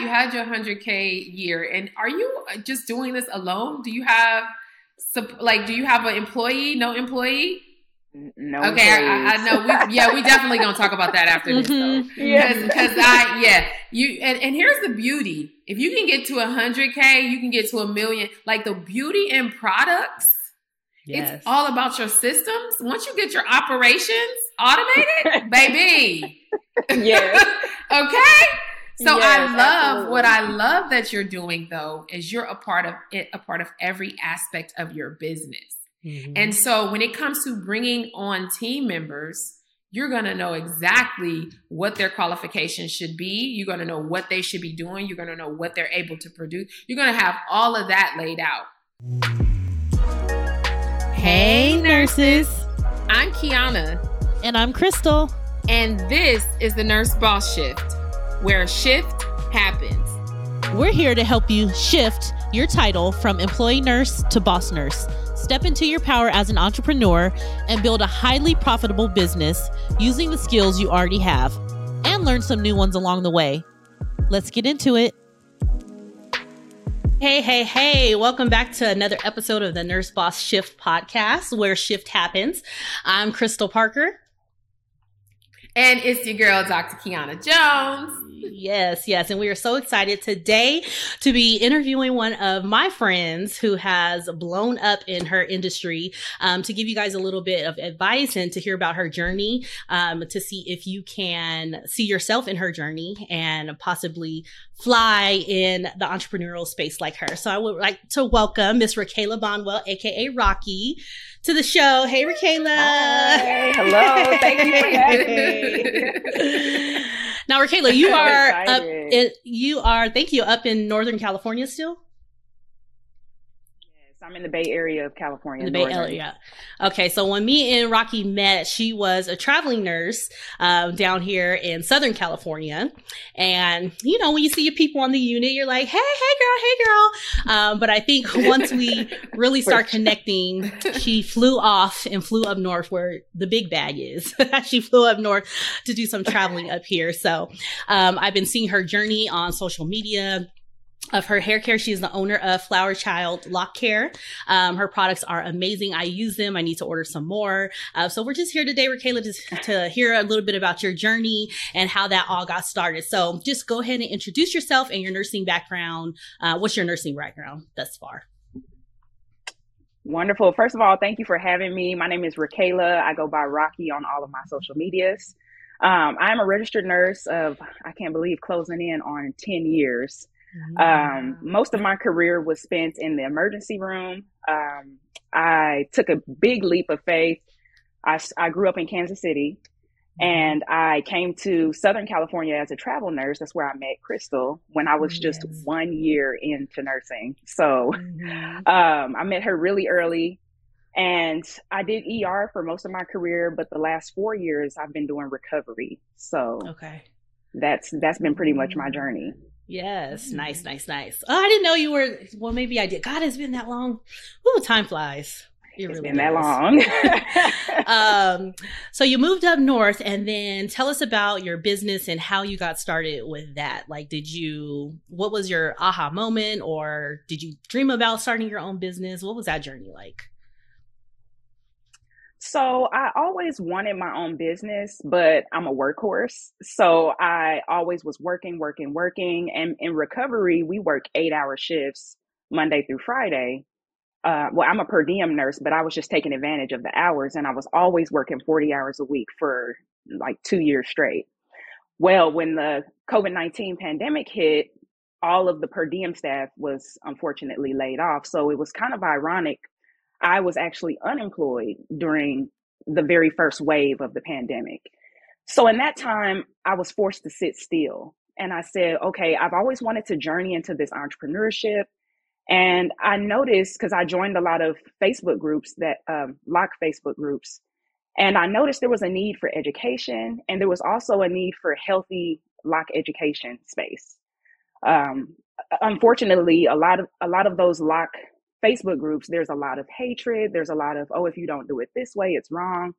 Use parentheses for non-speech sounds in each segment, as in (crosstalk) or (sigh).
You had your 100K year, and are you just doing this alone? Do you have, like, do you have an employee, no employee? No. Okay, I, I, know. We, yeah, we definitely gonna talk about that after this, mm-hmm. though. Yeah, because I yeah you and, and here's the beauty: if you can get to a hundred k, you can get to a million. Like the beauty in products, yes. it's all about your systems. Once you get your operations automated, (laughs) baby. Yeah. (laughs) okay. So yes, I love absolutely. what I love that you're doing though is you're a part of it, a part of every aspect of your business. Mm-hmm. And so when it comes to bringing on team members, you're going to know exactly what their qualifications should be. You're going to know what they should be doing. You're going to know what they're able to produce. You're going to have all of that laid out. Hey, nurses. I'm Kiiyonna. And I'm Crystal. And this is the Nurse Boss Shift, where a shift happens. We're here to help you shift your title from employee nurse to boss nurse Step into your power as an entrepreneur and build a highly profitable business using the skills you already have and learn some new ones along the way. Let's get into it. Hey, hey, hey, welcome back to another episode of the Nurse Boss Shift podcast where shift happens. I'm Crystal Parker. And it's your girl, Dr. Kiiyonna Jones. Yes, yes. And we are so excited today to be interviewing one of my friends who has blown up in her industry um, to give you guys a little bit of advice and to hear about her journey, um, to see if you can see yourself in her journey and possibly fly in the entrepreneurial space like her. So I would like to welcome Miss Raquela Bonwell, aka Rockie, to the show. Hey, Raquela. Hi. (laughs) Hello. Thank you for having me. Now, Raquela, you are up. In, you are. Thank you. Up in Northern California still. I'm in the Bay Area of California. In the Bay Area. Okay, so when me and Rockie met, she was a traveling nurse um, down here in Southern California. And, you know, when you see your people on the unit, you're like, hey, hey, girl, hey, girl. Um, but I think (laughs) once we really start connecting, she flew off and flew up north where the big bag is. (laughs) she flew up north to do some traveling up here. So um, I've been seeing her journey on social media of her hair care. She is the owner of Flower Child Loc Care. Um, her products are amazing. I use them. I need to order some more. Uh, so we're just here today, Raquela, to, to hear a little bit about your journey and how that all got started. So just go ahead and introduce yourself and your nursing background. Uh, what's your nursing background thus far? Wonderful. First of all, thank you for having me. My name is Raquela. I go by Rockie on all of my social medias. Um, I'm a registered nurse of, I can't believe, closing in on 10 years. Um, most of my career was spent in the emergency room. Um, I took a big leap of faith. I, I grew up in Kansas City mm-hmm. and I came to Southern California as a travel nurse. That's where I met Crystal when I was just yes. one year into nursing. So mm-hmm. um, I met her really early. And I did ER for most of my career, but the last four years I've been doing recovery. So okay, that's that's been pretty much my journey. Yes, nice, nice, nice. Oh, I didn't know you were. Well, maybe I did. God, it's been that long. Ooh, time flies. It has really been that long. (laughs) um, so you moved up north, and then tell us about your business and how you got started with that. Like, did you? What was your aha moment, or did you dream about starting your own business? What was that journey like? So I always wanted my own business, but I'm a workhorse. So I always was working, working, working. And in recovery, we work eight hour shifts Monday through Friday. Uh, well, I'm a per diem nurse, but I was just taking advantage of the hours and I was always working 40 hours a week for like two years straight. Well, when the COVID 19 pandemic hit, all of the per diem staff was unfortunately laid off. So it was kind of ironic I was actually unemployed during the very first wave of the pandemic. So in that time, I was forced to sit still. And I said, okay, I've always wanted to journey into this entrepreneurship. And I noticed because I joined a lot of Facebook groups that um, lock Facebook groups. And I noticed there was a need for education and there was also a need for healthy lock education space. Um, unfortunately, a lot of a lot of those lock Facebook groups, there's a lot of hatred. There's a lot of, oh, if you don't do it this way, it's wrong.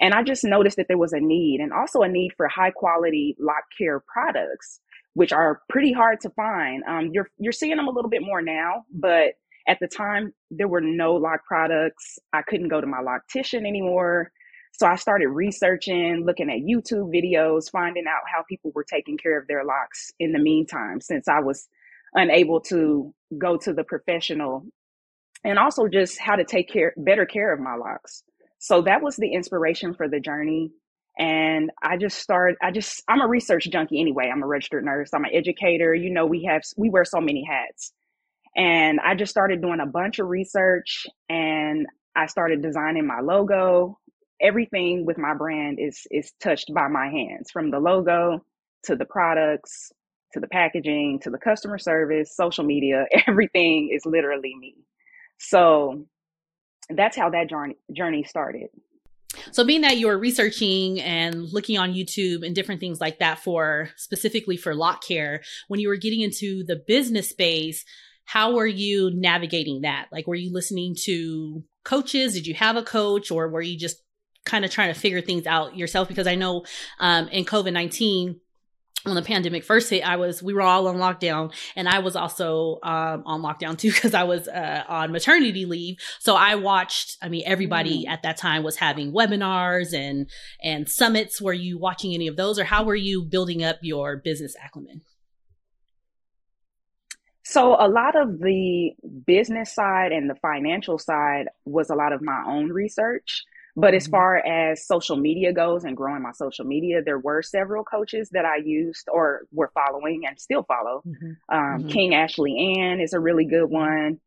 And I just noticed that there was a need and also a need for high quality lock care products which are pretty hard to find. Um, you're you're seeing them a little bit more now, but at the time there were no lock products. I couldn't go to my loctician anymore. So I started researching, looking at YouTube videos, finding out how people were taking care of their locks in the meantime, since I was unable to go to the professional, and also just how to take care, better care of my locks. So that was the inspiration for the journey. And I just started, I just, I'm a research junkie anyway. I'm a registered nurse. I'm an educator. You know, we have, we wear so many hats. And I just started doing a bunch of research and I started designing my logo. Everything with my brand is, is touched by my hands from the logo to the products to the packaging to the customer service, social media. (laughs) Everything is literally me. So that's how that journey, journey started. So, being that you're researching and looking on YouTube and different things like that for specifically for lock care, when you were getting into the business space, how were you navigating that? Like, were you listening to coaches? Did you have a coach, or were you just kind of trying to figure things out yourself? Because I know um, in COVID 19, when the pandemic first hit, I was we were all on lockdown, and I was also um, on lockdown too (laughs) because I was uh, on maternity leave. So I watched. I mean, everybody mm. at that time was having webinars and and summits. Were you watching any of those, or how were you building up your business acumen? So a lot of the business side and the financial side was a lot of my own research. But as mm-hmm. far as social media goes and growing my social media, there were several coaches that I used or were following and still follow. Mm-hmm. Um, mm-hmm. King Ashley Ann is a really good one.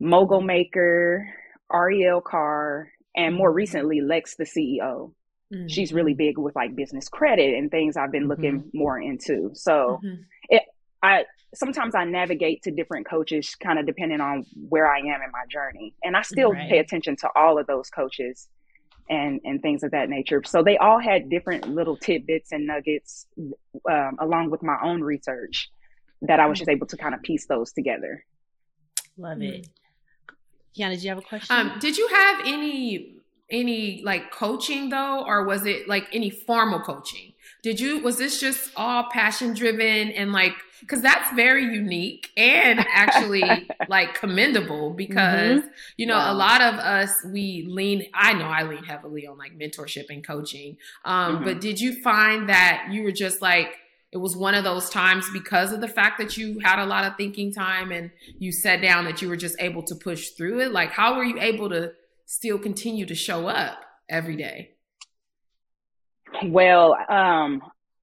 Mogul Maker, Ariel Carr, and more mm-hmm. recently, Lex, the CEO. Mm-hmm. She's really big with like business credit and things I've been looking mm-hmm. more into. So it, I, sometimes I navigate to different coaches kind of depending on where I am in my journey. And I still right. pay attention to all of those coaches and and things of that nature. So they all had different little tidbits and nuggets, um, along with my own research, that I was just able to kind of piece those together. Love it. Kiiyonna, did you have a question? Um, did you have any any like coaching though, or was it like any formal coaching? Did you was this just all passion driven and like because that's very unique and (laughs) actually like commendable because mm-hmm. you know wow. a lot of us we lean i know i lean heavily on like mentorship and coaching um, mm-hmm. but did you find that you were just like it was one of those times because of the fact that you had a lot of thinking time and you sat down that you were just able to push through it like how were you able to still continue to show up every day well um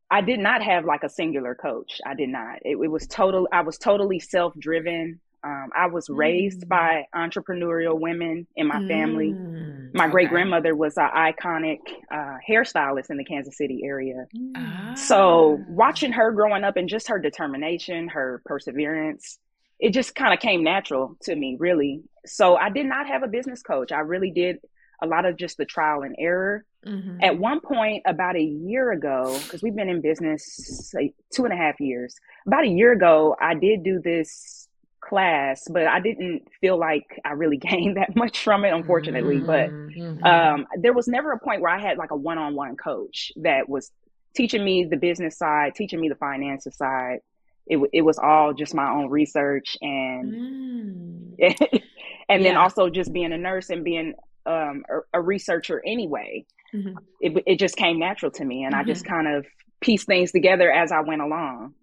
I did not have like a singular coach. I did not. It, it was total. I was totally self driven. Um, I was raised mm. by entrepreneurial women in my family. Mm. My okay. great grandmother was an iconic uh, hairstylist in the Kansas City area. Mm. So watching her growing up and just her determination, her perseverance, it just kind of came natural to me, really. So I did not have a business coach. I really did a lot of just the trial and error. Mm-hmm. At one point, about a year ago, because we've been in business like two and a half years, about a year ago, I did do this class, but I didn't feel like I really (laughs) gained that much from it, unfortunately. Mm-hmm. But um, there was never a point where I had like a one on one coach that was teaching me the business side, teaching me the finances side. It, it was all just my own research and mm. (laughs) and then also just being a nurse and being um, a, a, researcher anyway. Mm-hmm. It, it just came natural to me, and mm-hmm. I just mm-hmm. kind of pieced things together as I went along.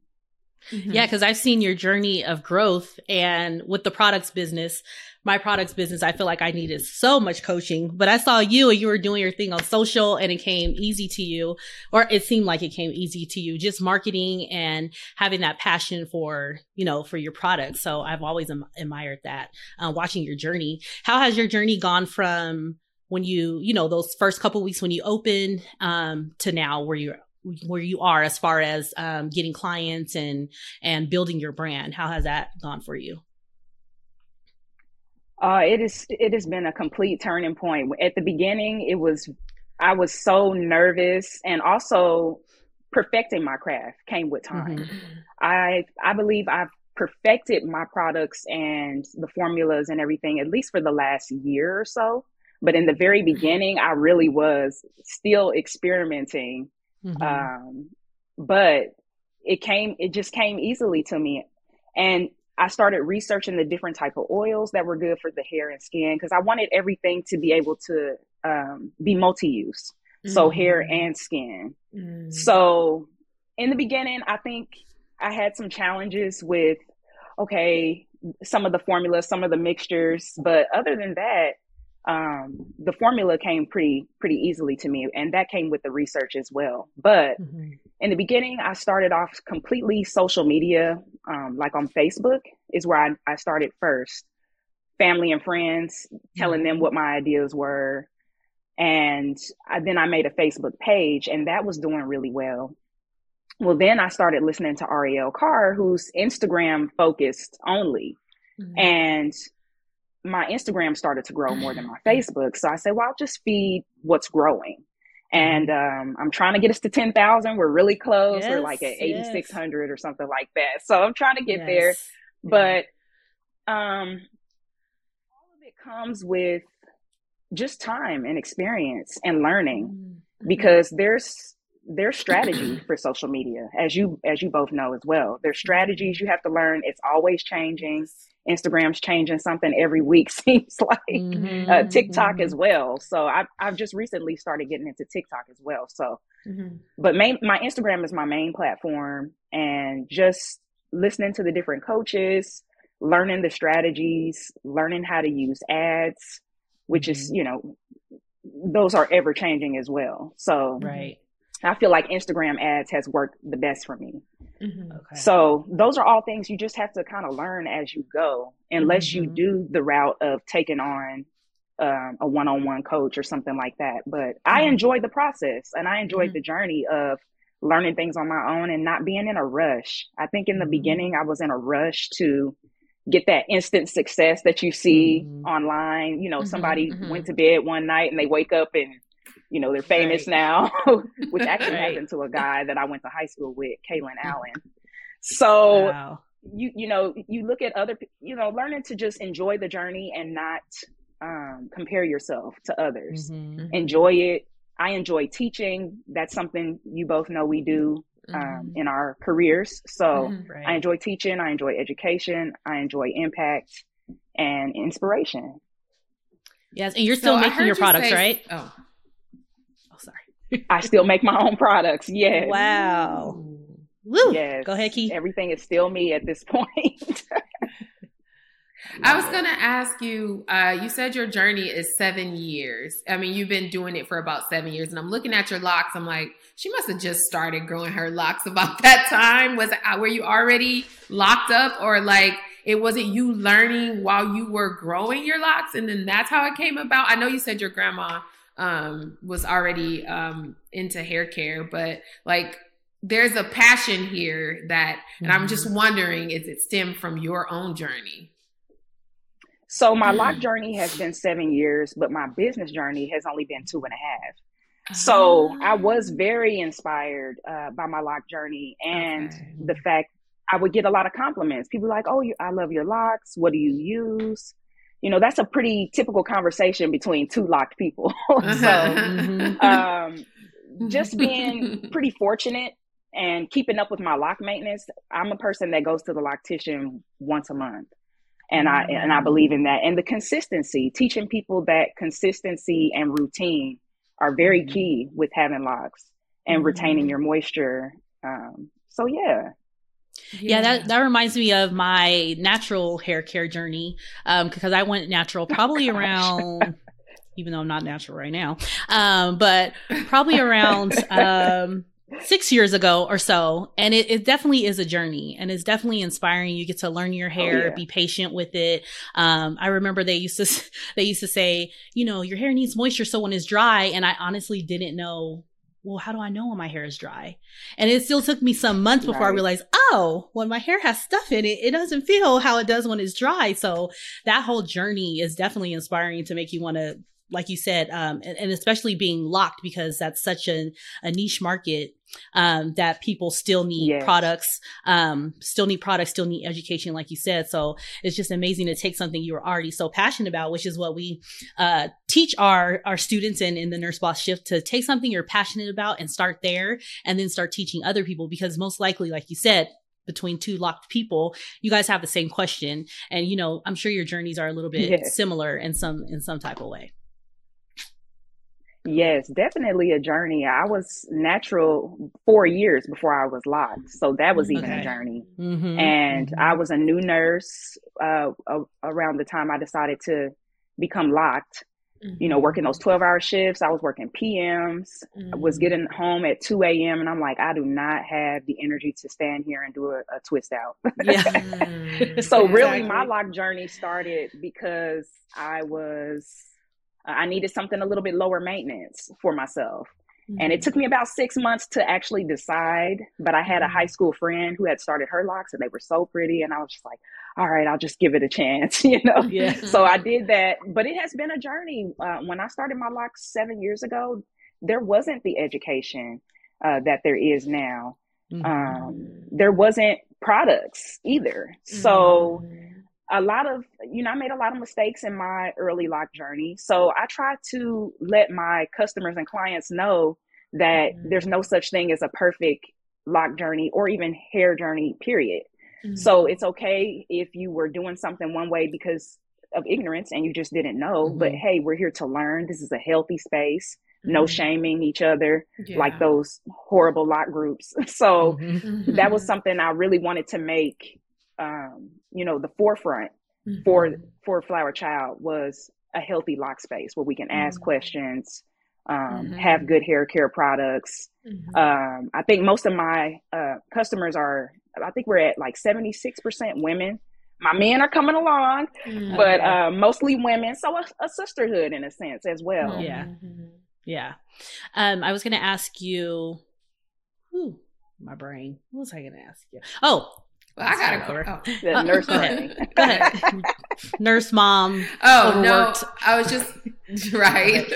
Mm-hmm. Yeah, because I've seen your journey of growth, and with the products business, my products business, I feel like I needed so much coaching. But I saw you, and you were doing your thing on social, and it came easy to you, or it seemed like it came easy to you, just marketing and having that passion for you know for your products. So I've always am- admired that. Uh, watching your journey, how has your journey gone from when you you know those first couple weeks when you opened um, to now where you're where you are as far as um, getting clients and and building your brand. How has that gone for you? Uh, it is it has been a complete turning point. At the beginning it was i was so nervous and also perfecting my craft came with time. Mm-hmm. i i believe i've perfected my products and the formulas and everything at least for the last year or so. But in the very beginning i really was still experimenting Mm-hmm. Um, but it came it just came easily to me and i started researching the different type of oils that were good for the hair and skin because i wanted everything to be able to um, be multi-use mm-hmm. so hair and skin mm-hmm. so in the beginning i think i had some challenges with okay some of the formulas some of the mixtures but other than that um, the formula came pretty pretty easily to me, and that came with the research as well. But mm-hmm. in the beginning, I started off completely social media, um, like on Facebook is where I, I started first. Family and friends telling them what my ideas were, and I, then I made a Facebook page, and that was doing really well. Well, then I started listening to Ariel Carr, who's Instagram focused only. Mm-hmm. And my Instagram started to grow more than my Facebook. So I said, well, I'll just feed what's growing. And mm-hmm. um, I'm trying to get us to 10,000. We're really close. Yes, We're like at 8,600 yes. or something like that. So I'm trying to get yes. there. But um, all of it comes with just time and experience and learning mm-hmm. because there's there's strategy for social media as you as you both know as well there's strategies you have to learn it's always changing Instagram's changing something every week (laughs) seems like mm-hmm, uh, TikTok mm-hmm. as well. So I've I've just recently started getting into TikTok as well. So, mm-hmm. but main my Instagram is my main platform, and just listening to the different coaches, learning the strategies, learning how to use ads, which is mm-hmm. you know those are ever changing as well. So right. I feel like Instagram ads has worked the best for me. Mm-hmm. Okay. So those are all things you just have to kind of learn as you go, unless mm-hmm. you do the route of taking on um, a one-on-one coach or something like that. But mm-hmm. I enjoyed the process and I enjoyed mm-hmm. the journey of learning things on my own and not being in a rush. I think in the mm-hmm. beginning I was in a rush to get that instant success that you see online. You know, somebody went to bed one night and they wake up and you know, they're famous right. now, (laughs) which actually right. happened to a guy that I went to high school with, Kalen Allen. So wow. you you know, you look at other you know, learning to just enjoy the journey and not um, compare yourself to others. Mm-hmm. mm-hmm. Enjoy it. I enjoy teaching. That's something you both know we do um, mm-hmm. in our careers. So mm-hmm. right. I enjoy teaching. I enjoy education. I enjoy impact and inspiration. Yes, and you're still so making your products, say, right? Oh, I still make my own products. Yes. Wow. Woo. Yes. Go ahead, Key. Everything is still me at this point. (laughs) I was going to ask you, uh, you said your journey is seven years. I mean, you've been doing it for about seven years. And I'm looking at your locks. I'm like, she must have just started growing her locks about (laughs) that time. Was it, uh, were you already locked up or like, it wasn't you learning while you were growing your locks and then that's how it came about? I know you said your grandma um, was already um, into hair care, but like there's a passion here that, and I'm just mm-hmm. wondering, is it stem from your own journey? So my lock journey has been seven years, but my business journey has only been two and a half. So I ah. was very inspired uh, by my lock journey and okay. the fact I would get a lot of compliments. People like, "Oh, you, I love your locks. What do you use?" You know that's a pretty typical conversation between two locked people. (laughs) So (laughs) mm-hmm. um, just being (laughs) pretty fortunate and keeping up with my lock maintenance i'm a person that goes to the loctician once a month. And i and i believe in that. And the consistency teaching people that consistency and routine are very mm-hmm. key with having locks and mm-hmm. retaining your moisture. Um, so yeah yeah. yeah, that that reminds me of my natural hair care journey um, because I went natural probably oh, around even though I'm not natural right now. Um, but probably around um, six years ago or so. And it, it, definitely is a journey and it's definitely inspiring. You get to learn your oh, hair, oh, yeah. be patient with it. Um, I remember they used to, (laughs) they used to say, you know, your hair needs moisture. So when it's dry, and I honestly didn't know well, how do I know when my hair is dry? And it still took me some months before right. I realized, oh, when my hair has stuff in it, it doesn't feel how it does when it's dry. So that whole journey is definitely inspiring to make you want to like you said, um, and, and, especially being locked because that's such a, a niche market um, that people still need yes. products, um, still need products, still need education, like you said. So it's just amazing to take something you were already so passionate about, which is what we uh, teach our our students in in the Nurse Boss Shift to take something you're passionate about and start there, and then start teaching other people because most likely, like you said, between two locked people you guys have the same question and you know i'm sure your journeys are a little bit yes. similar in some in some type of way Yes, definitely a journey. I was natural four years before I was locked. So that was even okay. a journey. Mm-hmm. And mm-hmm. I was a new nurse uh, around the time I decided to become locked. Mm-hmm. You know, working those 12 hour shifts. I was working PMs. I was mm-hmm. getting home at 2 a.m. And I'm like, I do not have the energy to stand here and do a, a twist out. Yeah. (laughs) so, really, my lock journey started because I was uh, I needed something a little bit lower maintenance for myself. Mm-hmm. And it took me about six months to actually decide. But I had a high school friend who had started her locks and they were so pretty. And I was just like, all right, I'll just give it a chance, (laughs) you know? Yeah. so I did that. But it has been a journey. Uh, when I started my locks seven years ago, there wasn't the education uh, that there is now. Mm-hmm. Um, there wasn't products either. So mm-hmm a lot of you know i made a lot of mistakes in my early lock journey so i try to let my customers and clients know that mm-hmm. there's no such thing as a perfect lock journey or even hair journey period mm-hmm. so it's okay if you were doing something one way because of ignorance and you just didn't know mm-hmm. but hey we're here to learn this is a healthy space no mm-hmm. shaming each other yeah. like those horrible lock groups (laughs) so mm-hmm. that was mm-hmm. something i really wanted to make um, you know, the forefront mm-hmm. for for Flower Child was a healthy lock space where we can ask mm-hmm. questions, um, mm-hmm. have good hair care products. Mm-hmm. Um, I think most of my uh, customers are, I think we're at like 76% women. My men are coming along, mm-hmm. but uh, mostly women. So a, a, sisterhood in a sense as well. Yeah. Mm-hmm. Yeah. Um, I was going to ask you, whew, my brain. What was I going to ask you? Oh, well, I gotta go. Oh. The nurse go ahead. (laughs) go ahead. (laughs) nurse mom. Oh overworked. no, I was just (laughs) right.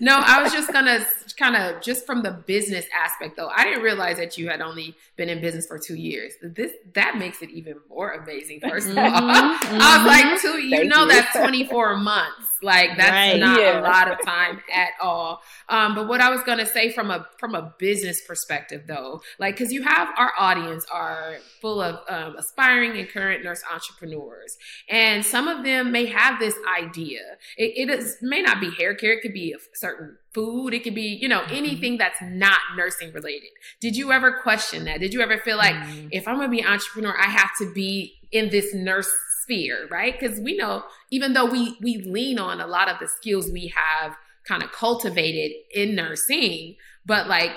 no, I was just gonna kind of just from the business aspect though. I didn't realize that you had only been in business for two years. This that makes it even more amazing. First of all, mm-hmm. I was like, two. You Thank know, you. that's twenty four months. Like that's right. not yeah. a lot of time at all. Um, but what I was gonna say from a from a business perspective though, like because you have our audience are full of um, aspiring and current nurse entrepreneurs, and some of them may have this idea. It, it is may not be hair care; it could be a certain food. It could be, you know, mm-hmm. anything that's not nursing related. Did you ever question that? Did you ever feel like mm-hmm. if I'm going to be an entrepreneur, I have to be in this nurse sphere, right? Because we know, even though we we lean on a lot of the skills we have kind of cultivated in nursing, but like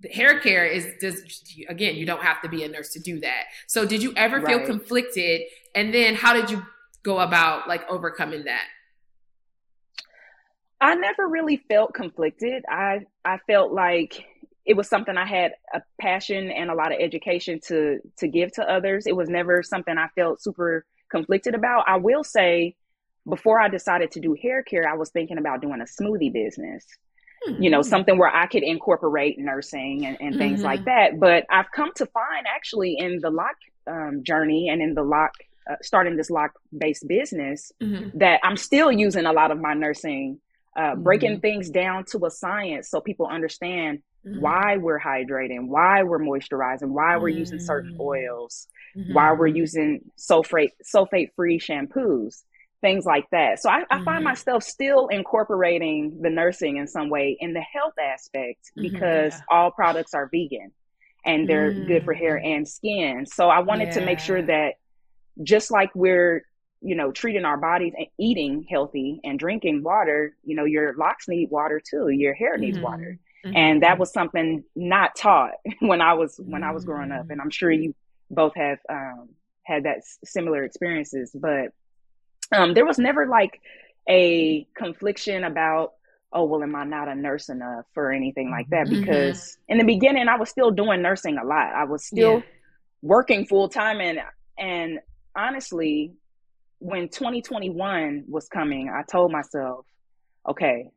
the hair care is just again, you don't have to be a nurse to do that. So did you ever right. feel conflicted? And then how did you go about like overcoming that? I never really felt conflicted. I I felt like it was something I had a passion and a lot of education to to give to others. It was never something I felt super conflicted about. I will say before I decided to do hair care, I was thinking about doing a smoothie business. Mm-hmm. You know, something where I could incorporate nursing and, and mm-hmm. things like that. But I've come to find actually in the lock um, journey and in the lock uh, starting this lock based business mm-hmm. that I'm still using a lot of my nursing uh, breaking mm-hmm. things down to a science so people understand mm-hmm. why we're hydrating, why we're moisturizing, why we're using certain mm-hmm. why we're mm-hmm. using sulfate sulfate free shampoos, things like that. So I, I find mm-hmm. myself still incorporating the nursing in some way in the health aspect because yeah. all products are vegan and they're good for hair and skin. So I wanted yeah. to make sure that just like we're you know, treating our bodies and eating healthy and drinking water, you know, your locks need water too. Your hair needs mm-hmm. water. Mm-hmm. And that was something not taught (laughs) when I was when I was growing up. And I'm sure you both have um, had that similar experiences. But um, there was never like a confliction about oh well am i not a nurse enough or anything like that mm-hmm. because mm-hmm. in the beginning i was still doing nursing a lot i was still yeah. working full time and and honestly when 2021 was coming, I told myself, okay,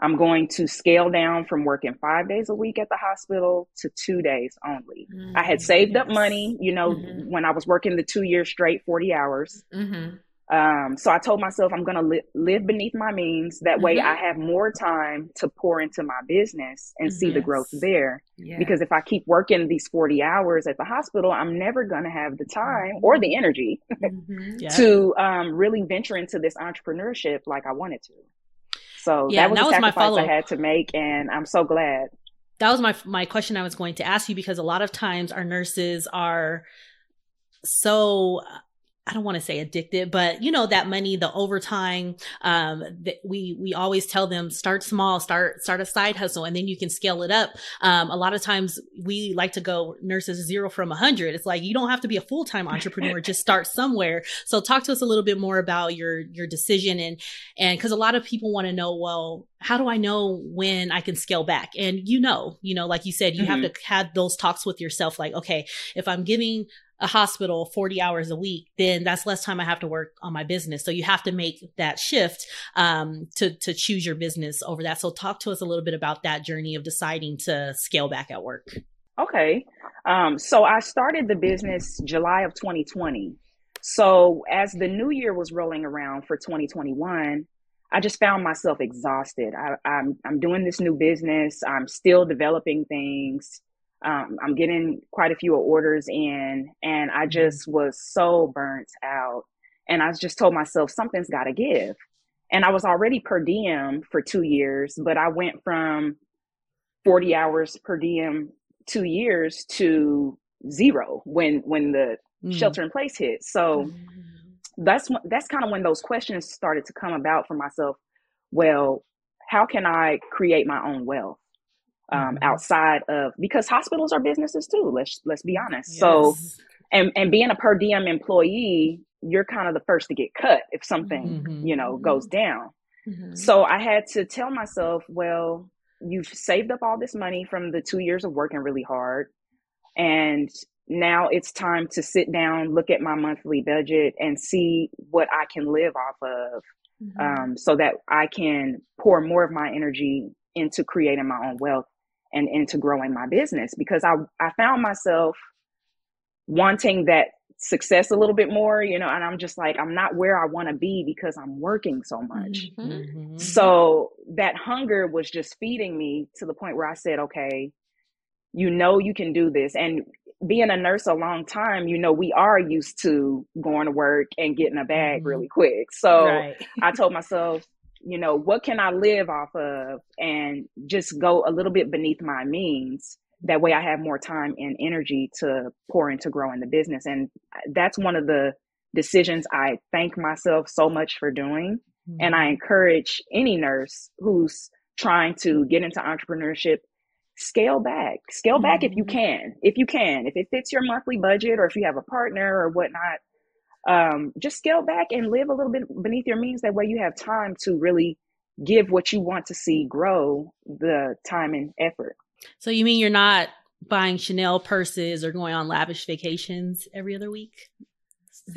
I'm going to scale down from working five days a week at the hospital to two days only. Mm-hmm. I had saved yes. up money, you know, mm-hmm. when I was working the two years straight, 40 hours. Mm-hmm. Um, so I told myself I'm going to li- live beneath my means. That way I mm-hmm. have more time to pour into my business and see yes. the growth there. Yes. Because if I keep working these 40 hours at the hospital, I'm never going to have the time or mm-hmm. the energy mm-hmm. yeah. (laughs) to um, really venture into this entrepreneurship like I wanted to. So yeah, that was, that was my follow up I had to make, and I'm so glad. That was my my question I was going to ask you because a lot of times our nurses are so I don't want to say addicted, but you know, that money, the overtime, um, that we, we always tell them start small, start, start a side hustle and then you can scale it up. Um, a lot of times we like to go nurses zero from a hundred. It's like, you don't have to be a full-time (laughs) entrepreneur, just start somewhere. So talk to us a little bit more about your, your decision and, and cause a lot of people want to know, well, how do I know when I can scale back? And you know, you know, like you said, you mm-hmm. have to have those talks with yourself. Like, okay, if I'm giving a hospital 40 hours a week, then that's less time I have to work on my business. So you have to make that shift um, to to choose your business over that. So talk to us a little bit about that journey of deciding to scale back at work. Okay. Um, so I started the business July of 2020. So as the new year was rolling around for 2021, I just found myself exhausted. I, I'm I'm doing this new business. I'm still developing things um, I'm getting quite a few orders in, and I mm-hmm. just was so burnt out. And I just told myself something's got to give. And I was already per diem for two years, but I went from 40 hours per diem two years to zero when when the mm. shelter in place hit. So mm. that's that's kind of when those questions started to come about for myself. Well, how can I create my own wealth? Um, mm-hmm. outside of because hospitals are businesses too. Let's let's be honest. Yes. So, and and being a per diem employee, you're kind of the first to get cut if something mm-hmm. you know goes mm-hmm. down. Mm-hmm. So I had to tell myself, well, you've saved up all this money from the two years of working really hard, and now it's time to sit down, look at my monthly budget, and see what I can live off of. Mm-hmm. Um, so that I can pour more of my energy into creating my own wealth and into growing my business because I, I found myself wanting that success a little bit more, you know, and I'm just like, I'm not where I want to be because I'm working so much. Mm-hmm. mm-hmm. So that hunger was just feeding me to the point where I said, okay, you know, you can do this. And being a nurse a long time, you know, we are used to going to work and getting a bag mm-hmm. really quick. So right. I told myself, you know, what can I live off of and just go a little bit beneath my means. That way I have more time and energy to pour into growing the business. And that's one of the decisions I thank myself so much for doing. Mm-hmm. And I encourage any nurse who's trying to get into entrepreneurship, scale back, scale mm-hmm. back if you mm-hmm. can, if you can, if it fits your monthly budget or if you have a partner or whatnot, um, just scale back and live a little bit beneath your means. That way you have time to really give what you want to see grow the time and effort. So you mean you're not buying Chanel purses or going on lavish vacations every other week? (laughs) (laughs)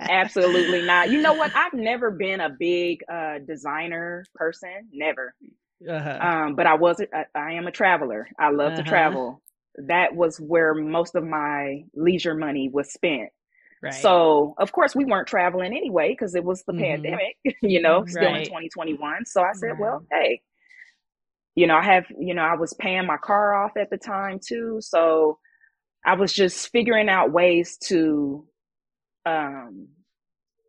Absolutely not. You know what? I've never been a big uh, designer person. Never. Uh-huh. Um, but I was. I, I, am a traveler. I love uh-huh. to travel. That was where most of my leisure money was spent. Right. So, of course, we weren't traveling anyway because it was the mm-hmm. pandemic, (laughs) you know, still right. in 2021. So I said, right. well, hey, you know, I have, you know, I was paying my car off at the time too. So I was just figuring out ways to um,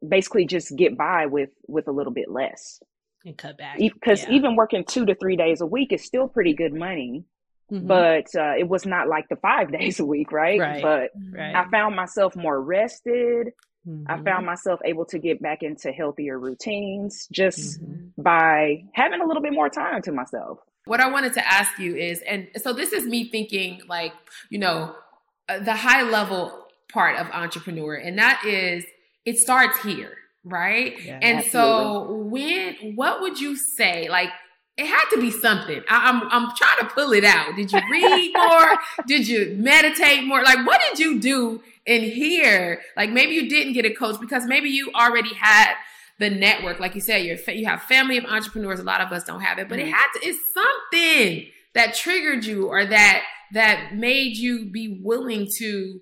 basically just get by with with a little bit less and cut back because yeah. even working two to three days a week is still pretty good money Mm-hmm. But uh, it was not like the five (laughs) days a week, right? right. But right. I found myself more rested. Mm-hmm. I found myself able to get back into healthier routines just mm-hmm. by having a little bit more time to myself. What I wanted to ask you is, and so this is me thinking like, you know, uh, the high level part of entrepreneur, and that is it starts here, right? Yeah, and absolutely. so when, what would you say, like, it had to be something. I, am I'm, I'm trying to pull it out. Did you read (laughs) more? did you meditate more? Like, what did you do in here? Like, maybe you didn't get a coach because maybe you already had the network, like you said, you're, you have family of entrepreneurs. A lot of us don't have it, but mm-hmm. it had to, it's something that triggered you or that, that made you be willing to,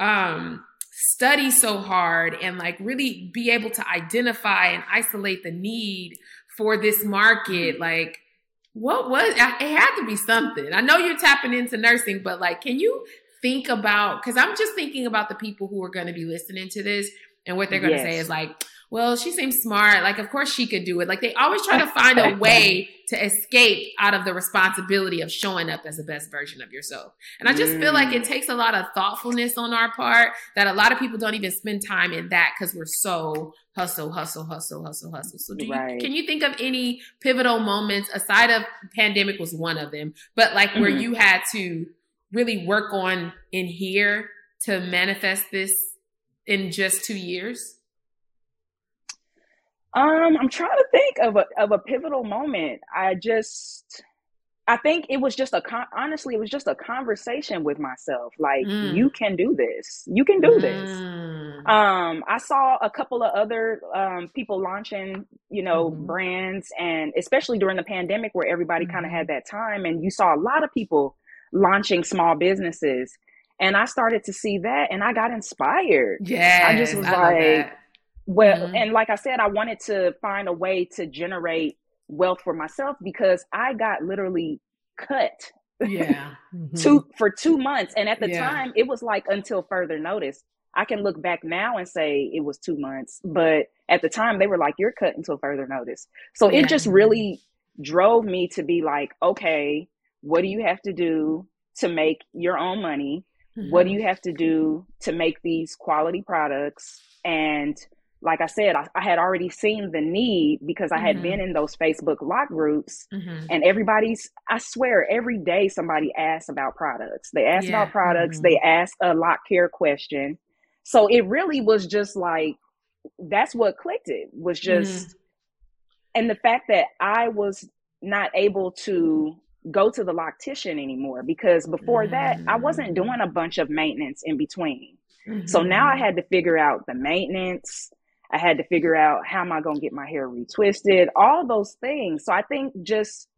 um, study so hard and like really be able to identify and isolate the need for this market. Mm-hmm. Like, what was it had to be something. I know you're tapping into nursing, but like, can you think about because I'm just thinking about the people who are going to be listening to this and what they're going to yes. say is like, well, she seems smart. Like, of course she could do it. Like, they always try to find a (laughs) way to escape out of the responsibility of showing up as the best version of yourself. And I just mm. feel like it mm. takes a lot of thoughtfulness on our part that a lot of people don't even spend time in that because we're so hustle, hustle, hustle, hustle, hustle. So, do you, right. can you think of any pivotal moments aside of pandemic was one of them, but like where mm-hmm. you had to really work on in here to manifest this in just two years? Um, I'm trying to think of a of a pivotal moment. I just I think it was just a con- honestly, it was just a conversation with myself. Like, mm. you can do this. You can do mm. this. Um, I saw a couple of other um, people launching, you know, mm. brands, and especially during the pandemic, where everybody kind of had mm-hmm. that time, and you saw a lot of people launching small businesses, and I started to see that, and I got inspired. Yeah, I just was I like, well, mm-hmm. and like I said, I wanted to find a way to generate wealth for myself because I got literally cut. Yeah. (laughs) Mm-hmm. two for two months. And at the yeah. time it was like until further notice. I can look back now and say it was two months, but at the time they were like, You're cut until further notice. So yeah. it just really drove me to be like, okay, what do you have to do to make your own money? Mm-hmm. What do you have to do to make these quality products? And like I said, I, I, had already seen the need because I had mm-hmm. been in those Facebook lock groups mm-hmm. and everybody's, I swear, every day somebody asks about products. They ask yeah. about products, mm-hmm. they ask a lock care question. So it really was just like, that's what clicked it was just, mm-hmm. and the fact that I was not able to go to the loctician anymore because before that, I wasn't mm. doing a bunch of maintenance in between. So now I mm-hmm. had to figure out the maintenance, I had to figure out how am I going to get my hair retwisted, all those things. So I think just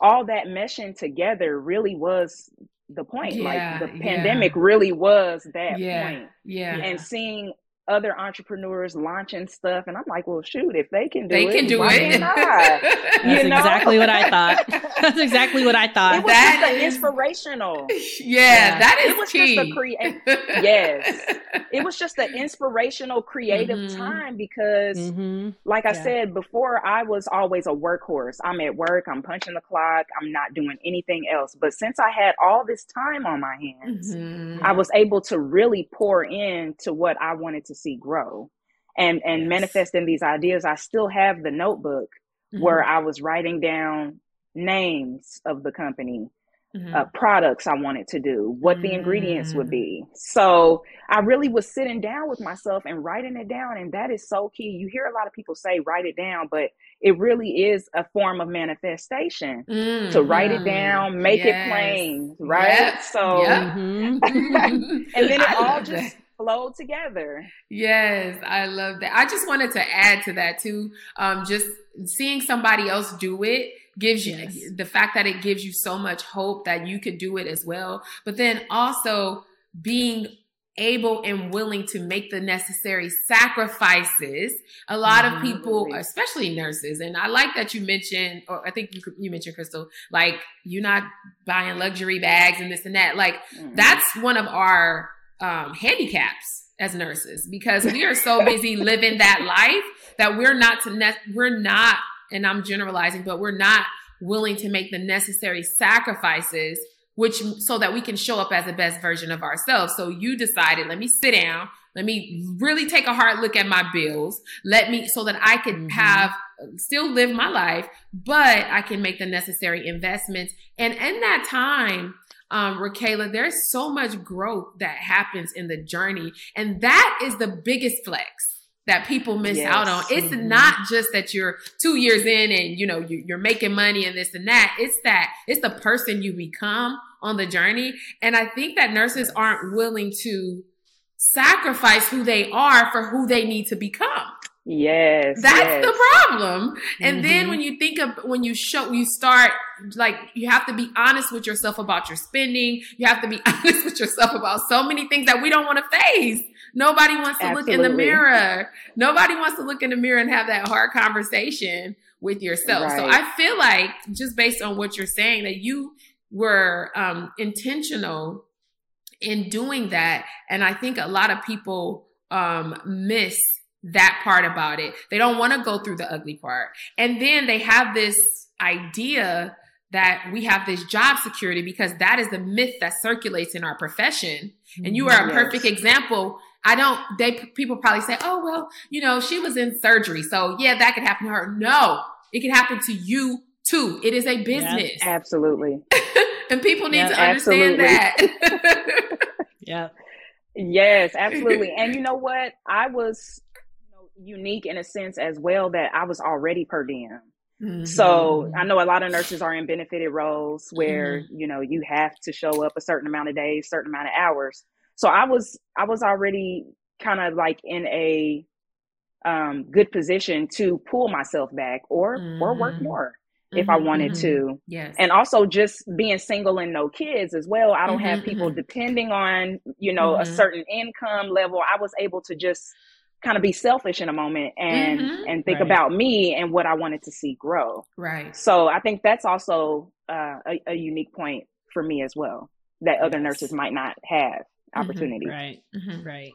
all that meshing together really was the point. Yeah, like the pandemic yeah. really was that yeah, point. Yeah. And seeing other entrepreneurs launching stuff, and I'm like, well, shoot, if they can do they it, they can do it. (laughs) That's you know? exactly what I thought. (laughs) That's exactly what I thought. It was that just is, inspirational. (laughs) Yeah, yeah, that is it was key. Just a crea- yes, it was just an inspirational, creative mm-hmm. time because, mm-hmm. like I yeah. said before, I was always a workhorse. I'm at work, I'm punching the clock, I'm not doing anything else. But since I had all this time on my hands, mm-hmm. I was able to really pour into what I wanted to see grow and and yes. manifesting these ideas i still have the notebook mm-hmm. where i was writing down names of the company mm-hmm. uh, products i wanted to do what the ingredients would be mm. so i really was sitting down with myself and writing it down and that is so key you hear a lot of people say write it down but it really is a form of manifestation mm-hmm. to write it down make yes. it plain right yep. so yep. (laughs) and then it (laughs) all just that flow together. Yes, I love that. I just wanted to add to that too. Um, just seeing somebody else do it gives you yes. the fact that it gives you so much hope that you could do it as well. But then also being able and willing to make the necessary sacrifices. A lot mm-hmm. of people, especially nurses, and I like that you mentioned, or I think you you mentioned Crystal, like you're not buying luxury bags and this and that. Like mm-hmm. that's one of our um, handicaps as nurses because we are so (laughs) busy living that life that we're not to ne- we're not and I'm generalizing but we're not willing to make the necessary sacrifices which so that we can show up as the best version of ourselves. So you decided let me sit down. Let me really take a hard look at my bills. Let me so that I can mm-hmm. have still live my life but I can make the necessary investments. And in that time um, Rakayla, there's so much growth that happens in the journey. And that is the biggest flex that people miss yes. out on. It's mm-hmm. not just that you're two years in and, you know, you're making money and this and that. It's that it's the person you become on the journey. And I think that nurses aren't willing to sacrifice who they are for who they need to become. Yes. That's yes. the problem. And mm-hmm. then when you think of when you show you start like you have to be honest with yourself about your spending. You have to be (laughs) honest with yourself about so many things that we don't want to face. Nobody wants to Absolutely. look in the mirror. Nobody wants to look in the mirror and have that hard conversation with yourself. Right. So I feel like just based on what you're saying that you were um, intentional in doing that. And I think a lot of people um, miss that part about it. They don't want to go through the ugly part. And then they have this idea that we have this job security because that is the myth that circulates in our profession. And you are a mm-hmm. perfect example. I don't, they, people probably say, oh, well, you know, she was in surgery. So yeah, that could happen to her. No, it can happen to you too. It is a business. Yeah, absolutely. (laughs) and people need yeah, to understand absolutely. that. (laughs) (laughs) yeah. Yes, absolutely. And you know what? I was unique in a sense as well that I was already per diem. Mm-hmm. So I know a lot of nurses are in benefited roles where mm-hmm. you know you have to show up a certain amount of days, certain amount of hours. So I was I was already kind of like in a um, good position to pull myself back or mm-hmm. or work mm-hmm. more if I wanted mm-hmm. to. Yes. And also just being single and no kids as well. I don't have people depending on, you know, a certain income level. I was able to just kind of be selfish in a moment and mm-hmm. and think right. about me and what I wanted to see grow. Right. So I think that's also uh, a, a, unique point for me as well that yes. other nurses might not have opportunity. Mm-hmm. Right. Mm-hmm. Right.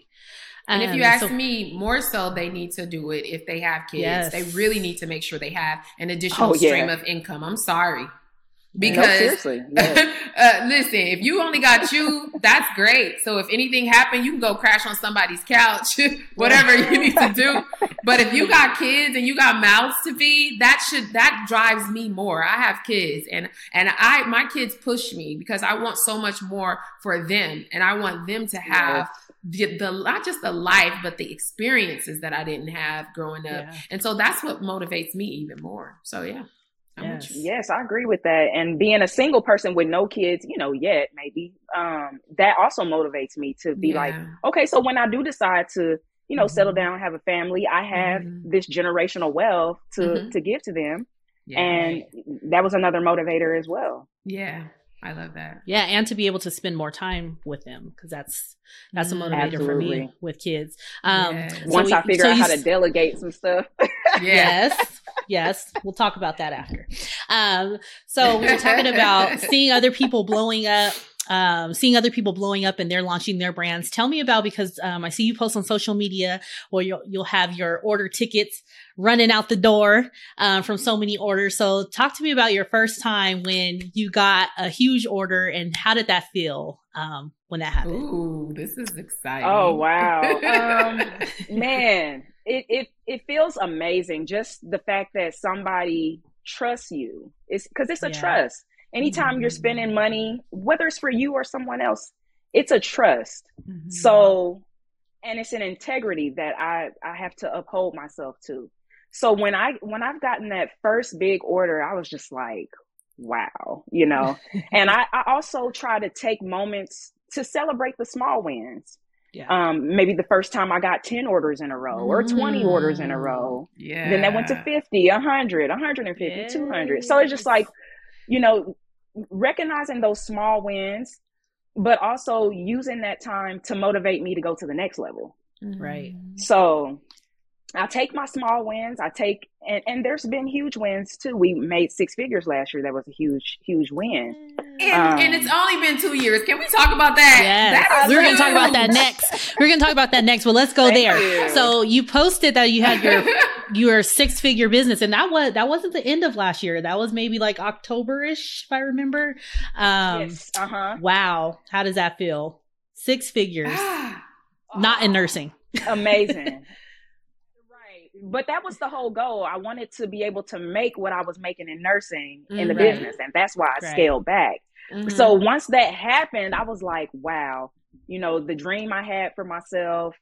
And um, if you ask so, me, more so, they need to do it if they have kids. Yes. They really need to make sure they have an additional oh, stream yeah. of income. I'm sorry. Because (laughs) no, uh, listen, if you only got you, that's great. So if anything happened, you can go crash on somebody's couch, (laughs) whatever you need to do. But if you got kids and you got mouths to feed, that should that drives me more. I have kids and and I my kids push me because I want so much more for them and I want them to have the, the not just the life but the experiences that I didn't have growing up. Yeah. And so that's what motivates me even more. So yeah. Yes. yes, I agree with that. And being a single person with no kids, you know, yet maybe, um, that also motivates me to be yeah. like, okay, so when I do decide to, you know, mm-hmm. settle down, have a family, I have mm-hmm. this generational wealth to mm-hmm. to give to them. Yeah, and that was another motivator as well. Yeah. I love that. Yeah, and to be able to spend more time with them because that's that's a motivator Absolutely. for me with kids. Um, yes. so Once we, I figure so out how to delegate some stuff. (laughs) yes, yes, we'll talk about that after. Um, so we were talking about (laughs) seeing other people blowing up um, seeing other people blowing up and they're launching their brands. Tell me about because um, I see you post on social media, or you'll you'll have your order tickets running out the door um, from so many orders. So talk to me about your first time when you got a huge order and how did that feel um, when that happened? Ooh, this is exciting. Oh wow, (laughs) um, man, it it it feels amazing. Just the fact that somebody trusts you. It's because it's a yeah. trust Anytime mm-hmm. you're spending money, whether it's for you or someone else, it's a trust. Mm-hmm. So, and it's an integrity that I, I have to uphold myself to. So when I, when I've gotten that first big order, I was just like, wow, you know, (laughs) and I, I also try to take moments to celebrate the small wins. Yeah. Um, maybe the first time I got 10 orders in a row or 20 mm. orders in a row. Yeah. Then they went to 50, 100, 150, yes. 200. So it's just like, you know, recognizing those small wins, but also using that time to motivate me to go to the next level. Right. So I take my small wins. I take, and, and there's been huge wins too. We made six figures last year. That was a huge, huge win. And, um, and it's only been two years. Can we talk about that? Yes. That We're going to talk about that next. We're going to talk about that next. But let's go there. You. So you posted that you had your (laughs) your six figure business, and that was that wasn't the end of last year. That was maybe like October ish, if I remember. Um, yes. Uh huh. Wow. How does that feel? Six figures, not in nursing. Amazing (laughs) but that was the whole goal. I wanted to be able to make what I was making in nursing mm-hmm. in the right. business, and that's why I right. scaled back. Mm-hmm. So once that happened, I was like, wow, you know, the dream I had for myself,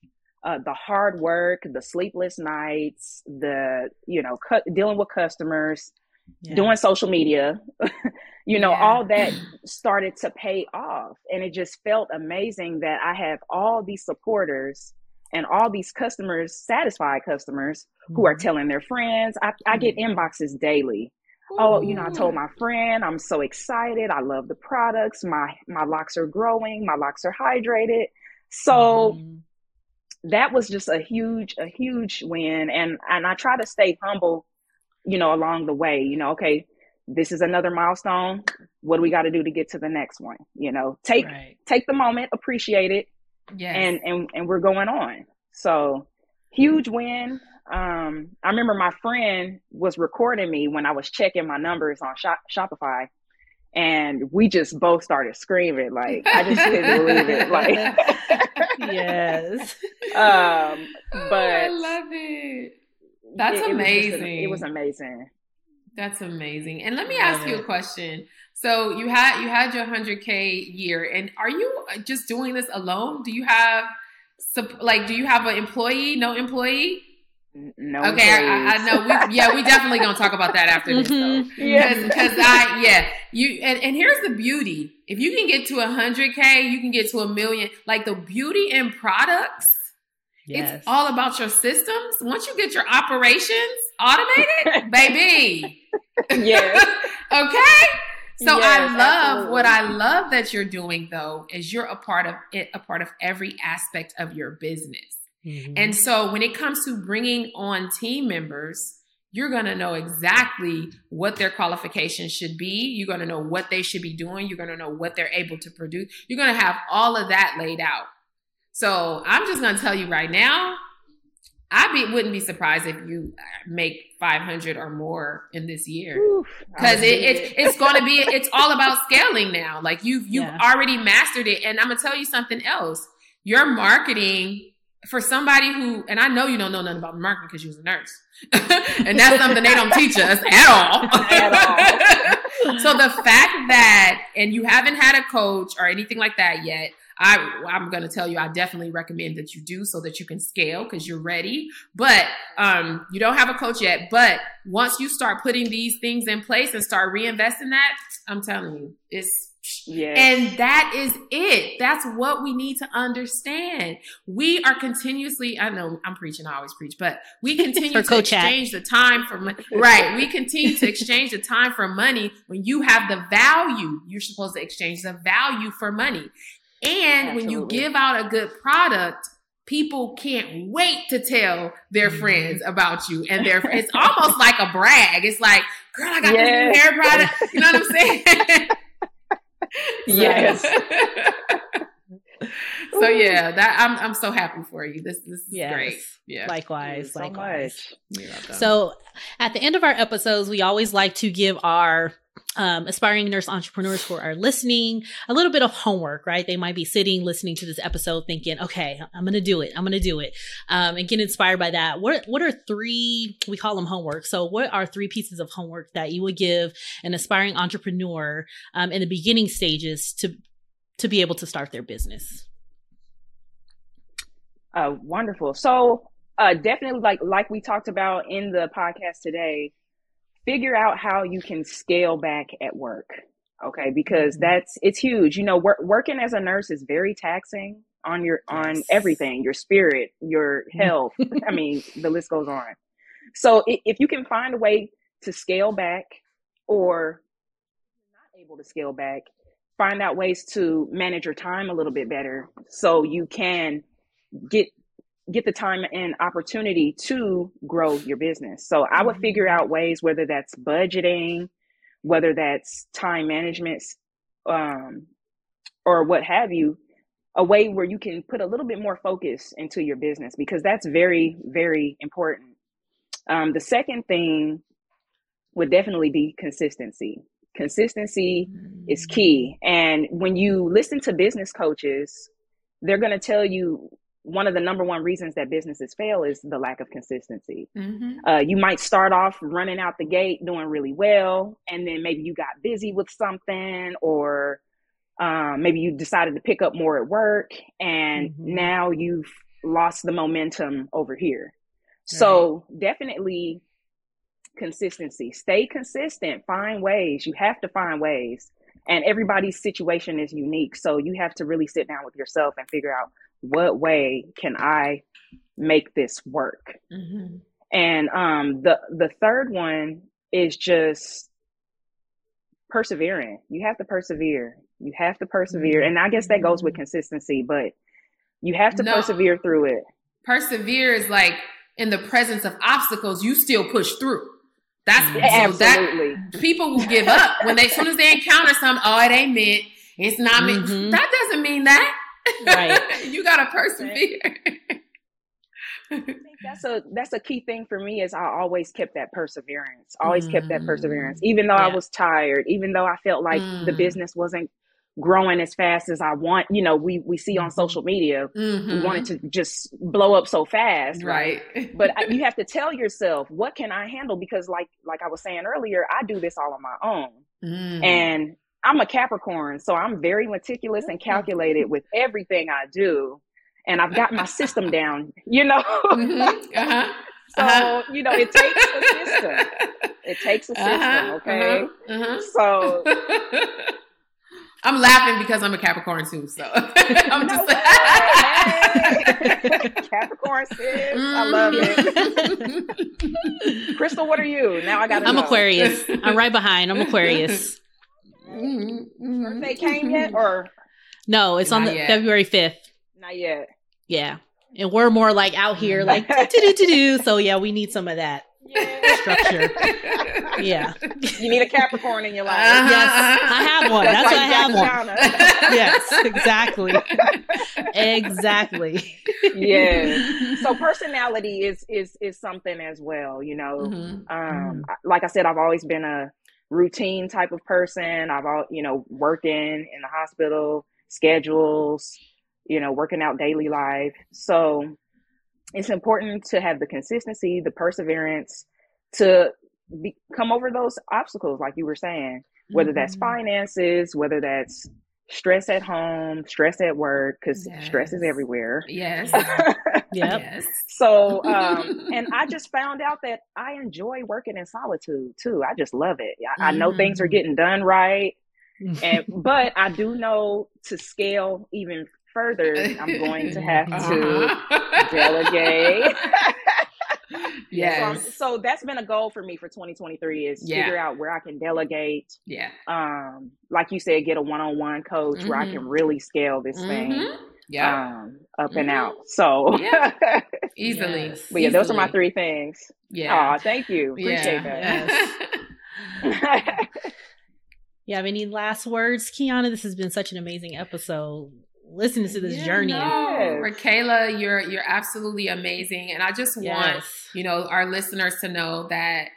uh, the hard work, the sleepless nights, the you know, cu- dealing with customers, yeah. doing social media, (laughs) you know, yeah. all that started to pay off, and it just felt amazing that I have all these supporters and all these customers, satisfied customers who are mm-hmm. telling their friends. I, I get mm-hmm. inboxes daily. Ooh. Oh, you know, I told my friend, I'm so excited. I love the products. My my locs are growing. My locs are hydrated. So mm-hmm. that was just a huge, a huge win. And and I try to stay humble, you know, along the way. You know, okay, this is another milestone. What do we got to do to get to the next one? You know, take right. take the moment, appreciate it, yes. and and and we're going on. So huge win. Um, I remember my friend was recording me when I was checking my numbers on Shop- Shopify, and we just both started screaming. Like I just couldn't (laughs) believe it. Like (laughs) yes. Um, but oh, I love it. That's it, amazing. It was, it was amazing. That's amazing. And let me ask you a question. So you had you had your 100k year and are you just doing this alone? Do you have like do you have an employee, no employee? No. Okay, I, I, know. We, yeah, we definitely gonna talk about that (laughs) after this, though. Mm-hmm. Yeah, because I yeah you and, and here's the beauty: if you can get to a hundred k, you can get to a million. Like the beauty in products, yes. it's all about your systems. Once you get your operations automated, (laughs) baby. Yeah. (laughs) okay. So yes, I love absolutely. what I love that you're doing though is you're a part of it, a part of every aspect of your business. Mm-hmm. And so when it comes to bringing on team members, you're going to know exactly what their qualifications should be. You're going to know what they should be doing. You're going to know what they're able to produce. You're going to have all of that laid out. So I'm just going to tell you right now, I be, wouldn't be surprised if you make 500 or more in this year because it, it, it's going to be it's all about scaling now. Like you've you've yeah. already mastered it, and I'm gonna tell you something else. Your marketing for somebody who, and I know you don't know nothing about marketing because you was a nurse, (laughs) and that's something they don't teach us at all. (laughs) at all. (laughs) so the fact that, and you haven't had a coach or anything like that yet, I, I'm going to tell you, I definitely recommend that you do so that you can scale because you're ready. But um, you don't have a coach yet. But once you start putting these things in place and start reinvesting that, I'm telling you, it's Yes. And that is it. That's what we need to understand. We are continuously, I know I'm preaching, I always preach, but we (laughs) continue to exchange the time for money. Right. We continue to exchange the time for money when you have the value. You're supposed to exchange the value for money. And Absolutely. when you give out a good product, people can't wait to tell their mm-hmm. friends about you. And their it's (laughs) almost like a brag. It's like, girl, I got yes. this new hair product. You know what I'm saying? (laughs) (laughs) yes. so yeah, that I'm I'm so happy for you. This this is yes. great. Yeah. Likewise, so likewise. So at the end of our episodes, we always like to give our um, aspiring nurse entrepreneurs who are listening a little bit of homework, right? They might be sitting listening to this episode thinking, okay, I'm going to do it. I'm going to do it. Um, and get inspired by that. What, what are three, we call them homework. So what are three pieces of homework that you would give an aspiring entrepreneur um, in the beginning stages to, to be able to start their business? Uh, wonderful. So uh, definitely like, like we talked about in the podcast today, figure out how you can scale back at work. Okay, because mm-hmm. that's it's huge. You know, wor- working as a nurse is very taxing on your yes. on everything, your spirit, your (laughs) health. I mean, the list goes on. So if you can find a way to scale back or not able to scale back, find out ways to manage your time a little bit better so you can get get the time and opportunity to grow your business. So I would figure mm-hmm. out ways, whether that's budgeting, whether that's time management, um, or what have you, a way where you can put a little bit more focus into your business because that's very, very important. Um, the second thing would definitely be consistency. Consistency is key. And when you listen to business coaches, they're going to tell you one of the number one reasons that businesses fail is the lack of consistency. Mm-hmm. Uh, you might start off running out the gate doing really well, and then maybe you got busy with something, or um, maybe you decided to pick up more at work, and mm-hmm. now you've lost the momentum over here. So definitely consistency. Stay consistent. Find ways. You have to find ways. And everybody's situation is unique. So you have to really sit down with yourself and figure out what way can I make this work? Mm-hmm. And um, the the third one is just persevering. You have to persevere. You have to persevere, and I guess that goes with mm-hmm. consistency, but you have to no. persevere through it. Persevere is like in the presence of obstacles, you still push through. That's absolutely so that, people will give up when they as soon as they encounter something. Oh, it ain't meant. It's not meant. Mm-hmm. That doesn't mean that. Right. (laughs) you gotta persevere. I think that's a that's a key thing for me is I always kept that perseverance. Always mm. kept that perseverance. Even though yeah. I was tired, even though I felt like mm. the business wasn't growing as fast as I want, you know, we we see on mm-hmm. social media, mm-hmm. we want it to just blow up so fast, right? right? but (laughs) you have to tell yourself, what can I handle because like like I was saying earlier, I do this all on my own. Mm. And I'm a Capricorn, so I'm very meticulous and calculated with everything I do and I've got my system (laughs) down, you know. Mm-hmm. Uh-huh. (laughs) so, uh-huh. you know, it takes a system. It takes a system, uh-huh. okay? Uh-huh. uh-huh. So (laughs) I'm laughing because I'm a Capricorn too, so I'm no just like Capricorn sis. Mm-hmm. I love it. Crystal, what are you? Now I got. I'm know. Aquarius. I'm right behind. I'm Aquarius. Mm-hmm. Birthday came yet, or no? It's Not on the yet. February 5th. Not yet. Yeah. And we're more like out here, like do do do do. So yeah, we need some of that yeah. structure. yeah. You need a Capricorn in your life. Uh-huh. Yes, I have one. That's, That's why I have one. yes, exactly. exactly. Yeah. So personality is is is something as well. You know, mm-hmm. um, mm-hmm. like I said, I've always been a routine type of person. I've all you know working in the hospital schedules you know, working out daily life. So it's important to have the consistency, the perseverance to be, come over those obstacles, like you were saying, whether that's mm-hmm. finances, whether that's stress at home, stress at work, because yes. stress is everywhere. Yes. (laughs) Yes. So, (laughs) um, and I just found out that I enjoy working in solitude too. I just love it. I, mm. I know things are mm. getting done right. and (laughs) but I do know to scale even further, I'm going to have to uh-huh. delegate. Yes. So, so, that's been a goal for me for 2023 is yeah. figure out where I can delegate. Yeah. Um, like you said, get a one-on-one coach mm-hmm. where I can mm-hmm. really scale this mm-hmm. thing. Yeah. Um, up mm-hmm. and out. So yeah. (laughs) easily. Yes. But yeah, easily. those are my three things. Yeah. Oh, thank you. Appreciate yeah. that. Yes. you have any last words, Kiiyonna? This has been such an amazing episode listening to this yeah, journey. No. Raquela, you're you're absolutely amazing, and I just want you know our listeners to know that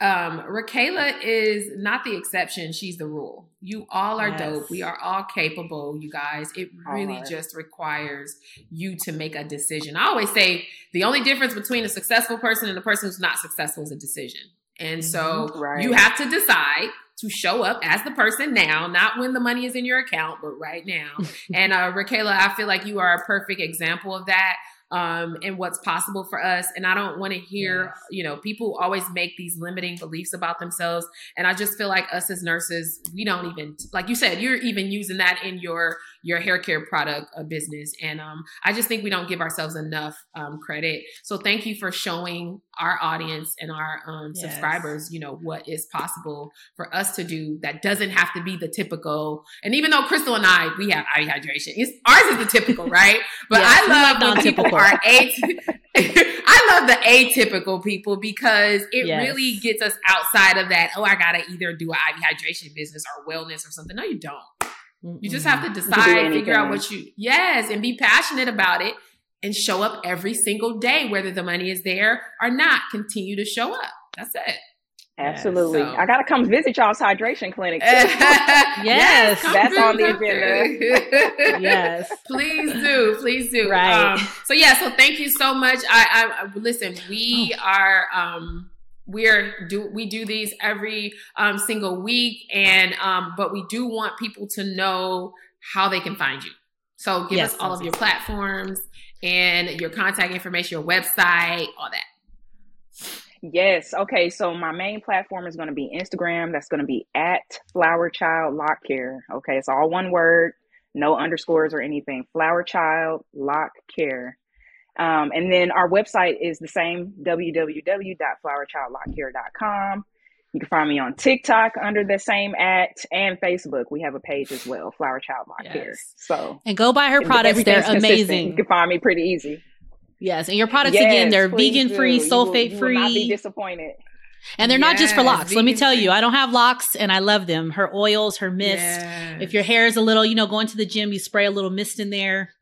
um Raquela is not the exception; she's the rule. You all are yes. dope. We are all capable, you guys. It really right. just requires you to make a decision. I always say the only difference between a successful person and a person who's not successful is a decision. And so mm-hmm. right. you have to decide to show up as the person now, not when the money is in your account, but right now. (laughs) and uh, Raquela, I feel like you are a perfect example of that um, and what's possible for us. And I don't want to hear, yes. you know, people always make these limiting beliefs about themselves. And I just feel like us as nurses, we don't even, like you said, you're even using that in your your hair care product uh, business. And um, I just think we don't give ourselves enough um, credit. So thank you for showing our audience and our um, yes. subscribers, you know, what is possible for us to do that doesn't have to be the typical. And even though Crystal and I, we have IV hydration, it's, ours is the typical, (laughs) right? But yes, I love when people are a. (laughs) I love the atypical people because it yes. really gets us outside of that. Oh, I gotta either do an IV hydration business or wellness or something. No, you don't. You just have to decide, figure out what you, yes, and be passionate about it and show up every single day, whether the money is there or not. Continue to show up. That's it. Absolutely. Yeah, so. I got to come visit y'all's hydration clinic. (laughs) yes. yes that's on the agenda. (laughs) yes. Please do. Please do. Right. Um, so, yeah. So, thank you so much. I, I listen, we oh. are, um, we're do we do these every um, single week and um, but we do want people to know how they can find you. So give yes, us all of your platforms and your contact information your website all that. Yes. Okay so my main platform is going to be instagram. That's going to be at flower child loc care. Okay it's all one word no underscores or anything. Flower Child Loc Care. Um, and then our website is the same www.flowerchildloccare.com. You can find me on TikTok under the same at and Facebook. We have a page as well, Flower Child Loc yes. Care. So and go buy her products; they're amazing. You can find me pretty easy. Yes, and your products yes, again, they're vegan free, sulfate free. not be disappointed. And they're yes, not just for locs. Let me tell you, I don't have locs and I love them. Her oils, her mist. Yes. If your hair is a little, you know, going to the gym, you spray a little mist in there.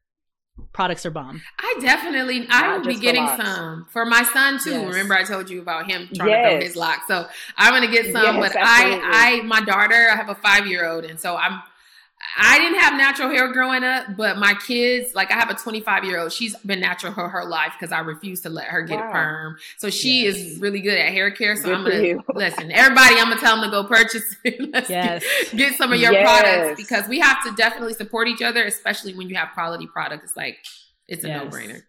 Products are bomb. I definitely, I will be getting some for my son too. Yes. Remember, I told you about him trying to throw his lock. so I'm gonna get some. but absolutely. I, I, my daughter, I have a five year old, and so I'm I didn't have natural hair growing up, but my kids, like I have a 25 year old, she's been natural her, her life because I refuse to let her get wow. a perm. So she yes. is really good at hair care. So good I'm gonna (laughs) listen, everybody, I'm gonna tell them to go purchase (laughs) yes. get, get, some of your yes. products because we have to definitely support each other, especially when you have quality products. It's like it's a no brainer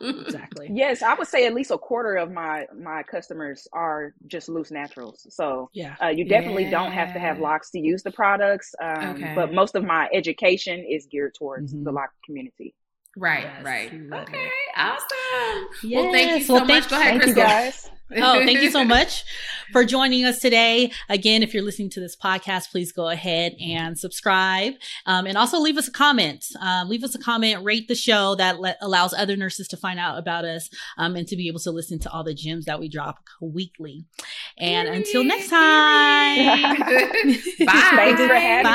exactly. (laughs) Yes, I would say at least a quarter of my my customers are just loose naturals. So yeah, uh, you definitely yeah. don't have to have locs to use the products. Um, okay. But most of my education is geared towards mm-hmm. the loc community. Right, yes, right. Okay, awesome. Yes. Well, thank you so well, much. Go ahead, Crystal. guys. (laughs) oh, thank you so much for joining us today. Again, if you're listening to this podcast, please go ahead and subscribe. Um, and also leave us a comment. Um, leave us a comment, rate the show that le- allows other nurses to find out about us um, and to be able to listen to all the gems that we drop weekly. And Yay. until next time. (laughs) Bye. (laughs) Thanks for having Bye.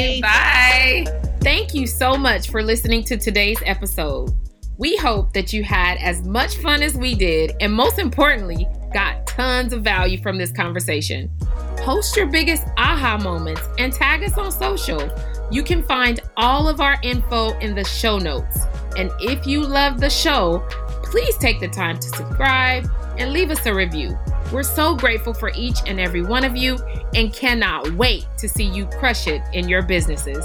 me. Thank you. Bye. Thank you so much for listening to today's episode. We hope that you had as much fun as we did, and most importantly, got tons of value from this conversation. Post your biggest aha moments and tag us on social. You can find all of our info in the show notes. And if you love the show, please take the time to subscribe and leave us a review. We're so grateful for each and every one of you and cannot wait to see you crush it in your businesses.